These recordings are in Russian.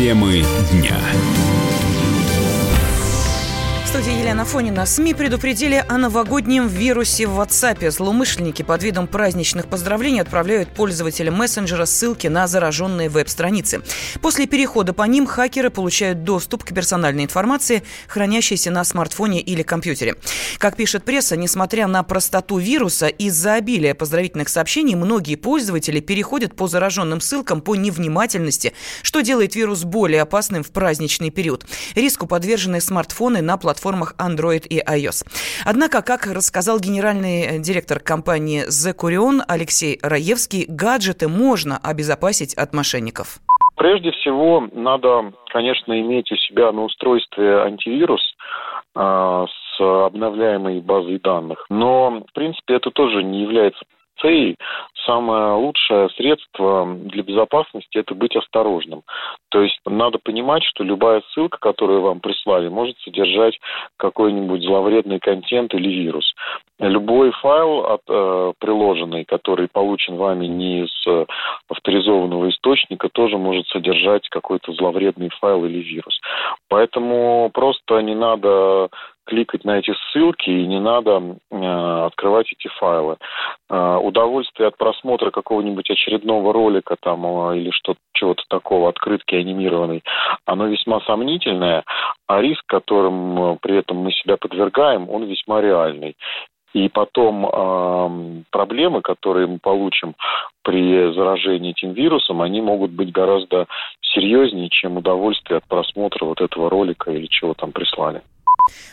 Темы дня. Студии Елена Фонина. СМИ предупредили о новогоднем вирусе в WhatsApp. Злоумышленники под видом праздничных поздравлений отправляют пользователям мессенджера ссылки на зараженные веб-страницы. После перехода по ним хакеры получают доступ к персональной информации, хранящейся на смартфоне или компьютере. Как пишет пресса, несмотря на простоту вируса, из-за обилия поздравительных сообщений многие пользователи переходят по зараженным ссылкам по невнимательности, что делает вирус более опасным в праздничный период. Риску подвержены смартфоны на платформах Android и iOS. Однако, как рассказал генеральный э, директор компании The Curion Алексей Раевский, гаджеты можно обезопасить от мошенников. Прежде всего, надо, конечно, иметь у себя на устройстве антивирус э, с обновляемой базой данных. Но, в принципе, это тоже не является целей самое лучшее средство для безопасности – это быть осторожным. То есть надо понимать, что любая ссылка, которую вам прислали, может содержать какой-нибудь зловредный контент или вирус. Любой файл, от, э, приложенный, который получен вами не из э, авторизованного источника, тоже может содержать какой-то зловредный файл или вирус. Поэтому просто не надо кликать на эти ссылки и не надо открывать эти файлы. Э, удовольствие от просмотра какого-нибудь очередного ролика там э, или что-то чего-то такого, открытки анимированной, оно весьма сомнительное, а риск, которым э, при этом мы себя подвергаем, он весьма реальный. И потом э, проблемы, которые мы получим при заражении этим вирусом, они могут быть гораздо серьезнее, чем удовольствие от просмотра вот этого ролика или чего там прислали.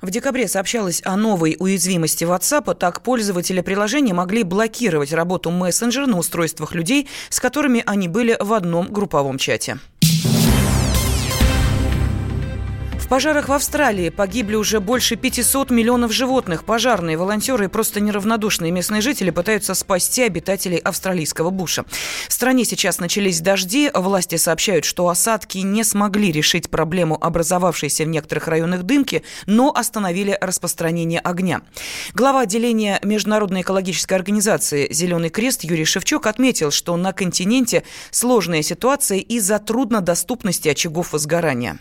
В декабре сообщалось о новой уязвимости WhatsApp. Так пользователи приложения могли блокировать работу мессенджера на устройствах людей, с которыми они были в одном групповом чате пожарах в Австралии погибли уже больше 500 миллионов животных. Пожарные, волонтеры и просто неравнодушные местные жители пытаются спасти обитателей австралийского буша. В стране сейчас начались дожди. Власти сообщают, что осадки не смогли решить проблему образовавшейся в некоторых районах дымки, но остановили распространение огня. Глава отделения Международной экологической организации «Зеленый крест» Юрий Шевчук отметил, что на континенте сложная ситуация из-за труднодоступности очагов возгорания.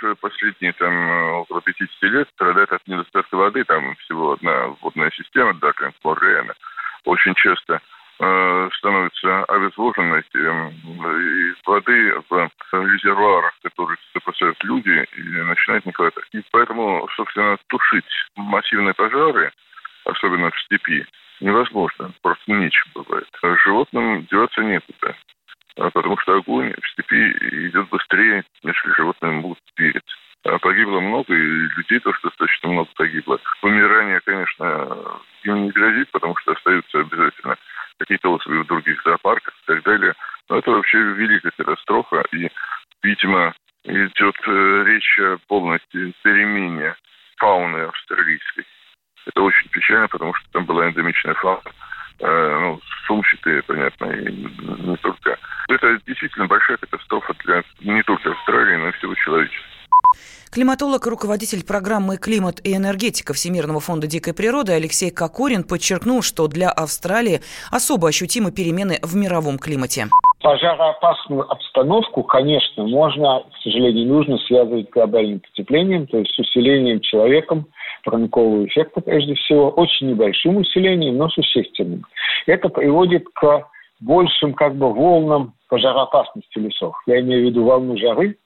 Уже последние там около 50 лет страдает от недостатка воды. Там всего одна водная система, Даклинс, Морриэна. Очень часто э, становится обезвоженность э, и воды в резервуарах, которые запасают люди, и начинает не хватать. И поэтому, собственно, тушить массивные пожары, особенно в степи, невозможно. Просто нечем бывает. Животным деваться некуда. А потому что огонь в степи идет быстрее, нежели животные могут двигаться. А погибло много, и людей тоже достаточно много погибло. Вымирание, конечно, им не грозит, потому что остаются обязательно какие-то особи в других зоопарках и так далее. Но это вообще великая катастрофа, и, видимо, идет э, речь о полностью перемене фауны австралийской. Это очень печально, потому что там была эндемичная фауна, ну, сумчатые, понятно, и не только это действительно большая катастрофа для не только Австралии, но и всего человечества. Климатолог, руководитель программы «Климат и энергетика» Всемирного фонда дикой природы Алексей Кокорин подчеркнул, что для Австралии особо ощутимы перемены в мировом климате. Пожароопасную обстановку, конечно, можно, к сожалению, нужно связывать с глобальным потеплением, то есть с усилением человеком парникового эффекта, прежде всего, очень небольшим усилением, но существенным. Это приводит к большим как бы волнам пожароопасности лесов. Я имею в виду волну жары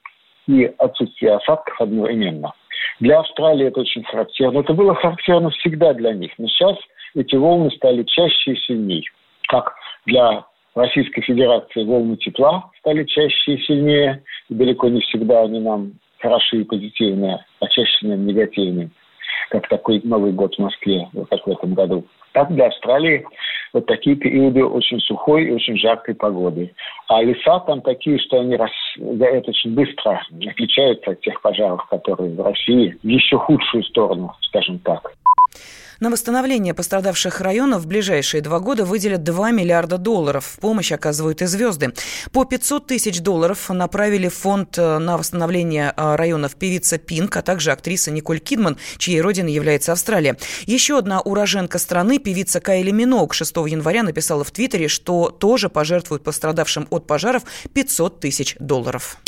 и отсутствие осадков одновременно. Для Австралии это очень характерно. Это было характерно всегда для них. Но сейчас эти волны стали чаще и сильнее. Как для Российской Федерации волны тепла стали чаще и сильнее. И далеко не всегда они нам хороши и позитивные, а чаще нам негативные. Как такой Новый год в Москве, вот как в этом году. Так для Австралии вот такие периоды очень сухой и очень жаркой погоды. А леса там такие, что они рас... это очень быстро отличаются от тех пожаров, которые в России в еще худшую сторону, скажем так. На восстановление пострадавших районов в ближайшие два года выделят 2 миллиарда долларов. Помощь оказывают и звезды. По 500 тысяч долларов направили фонд э, на восстановление э, районов певица Пинк, а также актриса Николь Кидман, чьей родиной является Австралия. Еще одна уроженка страны, певица Кайли Минок, 6 января написала в Твиттере, что тоже пожертвует пострадавшим от пожаров 500 тысяч долларов.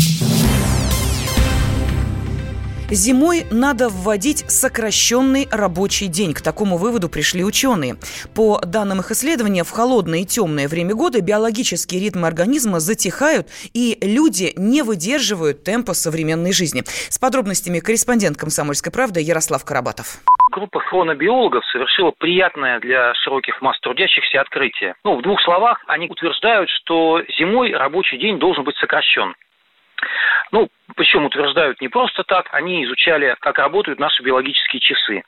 Зимой надо вводить сокращенный рабочий день. К такому выводу пришли ученые. По данным их исследования, в холодное и темное время года биологические ритмы организма затихают, и люди не выдерживают темпа современной жизни. С подробностями корреспондент «Комсомольской правды» Ярослав Карабатов группа хронобиологов совершила приятное для широких масс трудящихся открытие. Ну, в двух словах, они утверждают, что зимой рабочий день должен быть сокращен. Ну, причем утверждают не просто так, они изучали, как работают наши биологические часы.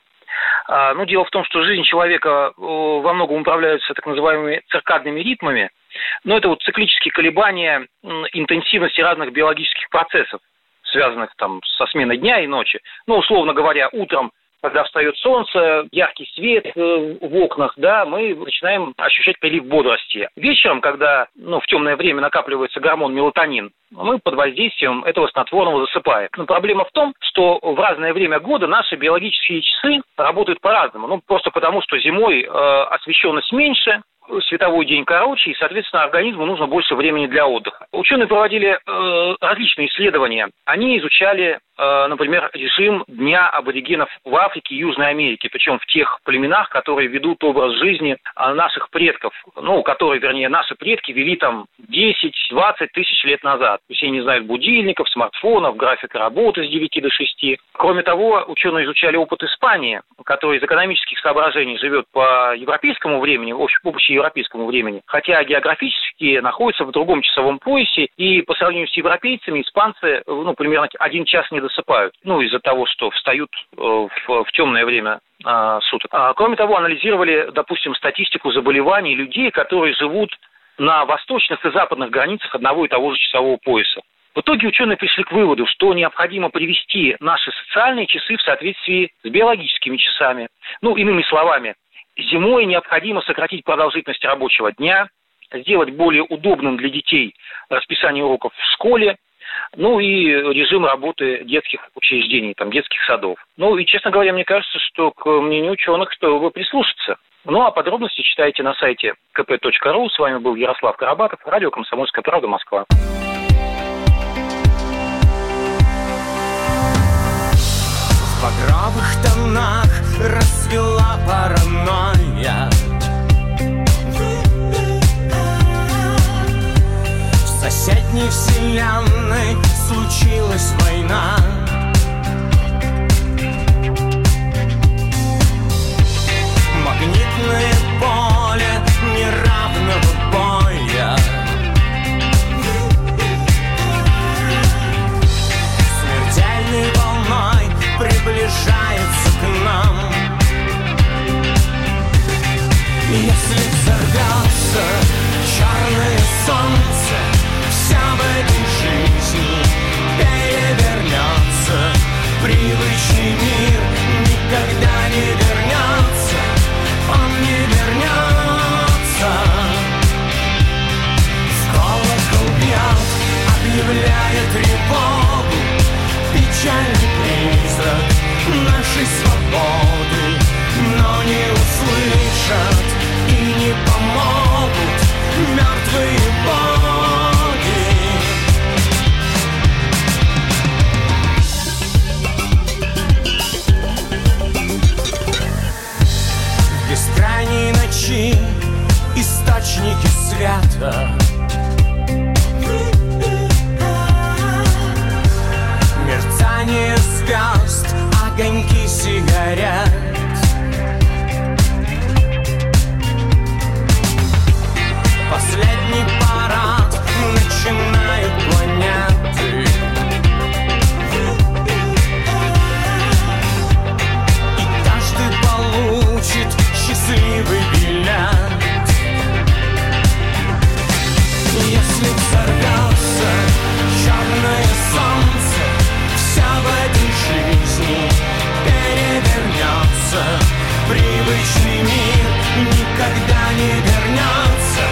А, ну, дело в том, что жизнь человека во многом управляется так называемыми циркадными ритмами, но это вот циклические колебания интенсивности разных биологических процессов, связанных там со сменой дня и ночи. Ну, условно говоря, утром когда встает солнце, яркий свет э, в окнах, да, мы начинаем ощущать прилив бодрости. Вечером, когда ну, в темное время накапливается гормон мелатонин, мы под воздействием этого снотворного засыпаем. Но проблема в том, что в разное время года наши биологические часы работают по-разному. Ну, просто потому, что зимой э, освещенность меньше, световой день короче, и, соответственно, организму нужно больше времени для отдыха. Ученые проводили э, различные исследования. Они изучали, например, режим дня аборигенов в Африке и Южной Америке, причем в тех племенах, которые ведут образ жизни э, наших предков, ну, которые, вернее, наши предки вели там 10-20 тысяч лет назад. Они не знают будильников, смартфонов, графика работы с 9 до 6. Кроме того, ученые изучали опыт Испании, который из экономических соображений живет по европейскому времени, в общем, европейскому времени, хотя географически находятся в другом часовом поясе, и по сравнению с европейцами испанцы, ну, примерно один час не досыпают, ну, из-за того, что встают э, в, в темное время а, суток. А, кроме того, анализировали, допустим, статистику заболеваний людей, которые живут на восточных и западных границах одного и того же часового пояса. В итоге ученые пришли к выводу, что необходимо привести наши социальные часы в соответствии с биологическими часами. Ну, иными словами, Зимой необходимо сократить продолжительность рабочего дня, сделать более удобным для детей расписание уроков в школе, ну и режим работы детских учреждений, там, детских садов. Ну и, честно говоря, мне кажется, что к мнению ученых стоило прислушаться. Ну а подробности читайте на сайте kp.ru. С вами был Ярослав Карабатов, радио «Комсомольская правда. Москва». В багровых тонах расцвела паранойя соседней вселенной случилась война. Магнитное звезд, огоньки сигарет. Последний парад начинают планеты И каждый получит счастливый билет. Если взорвется черное солнце вернется Привычный мир никогда не вернется.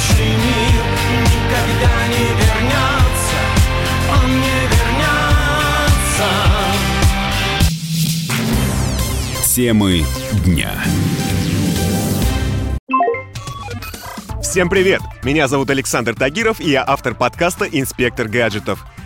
Привычный мир никогда не вернется, он не вернется. Темы дня. Всем привет! Меня зовут Александр Тагиров, и я автор подкаста «Инспектор гаджетов».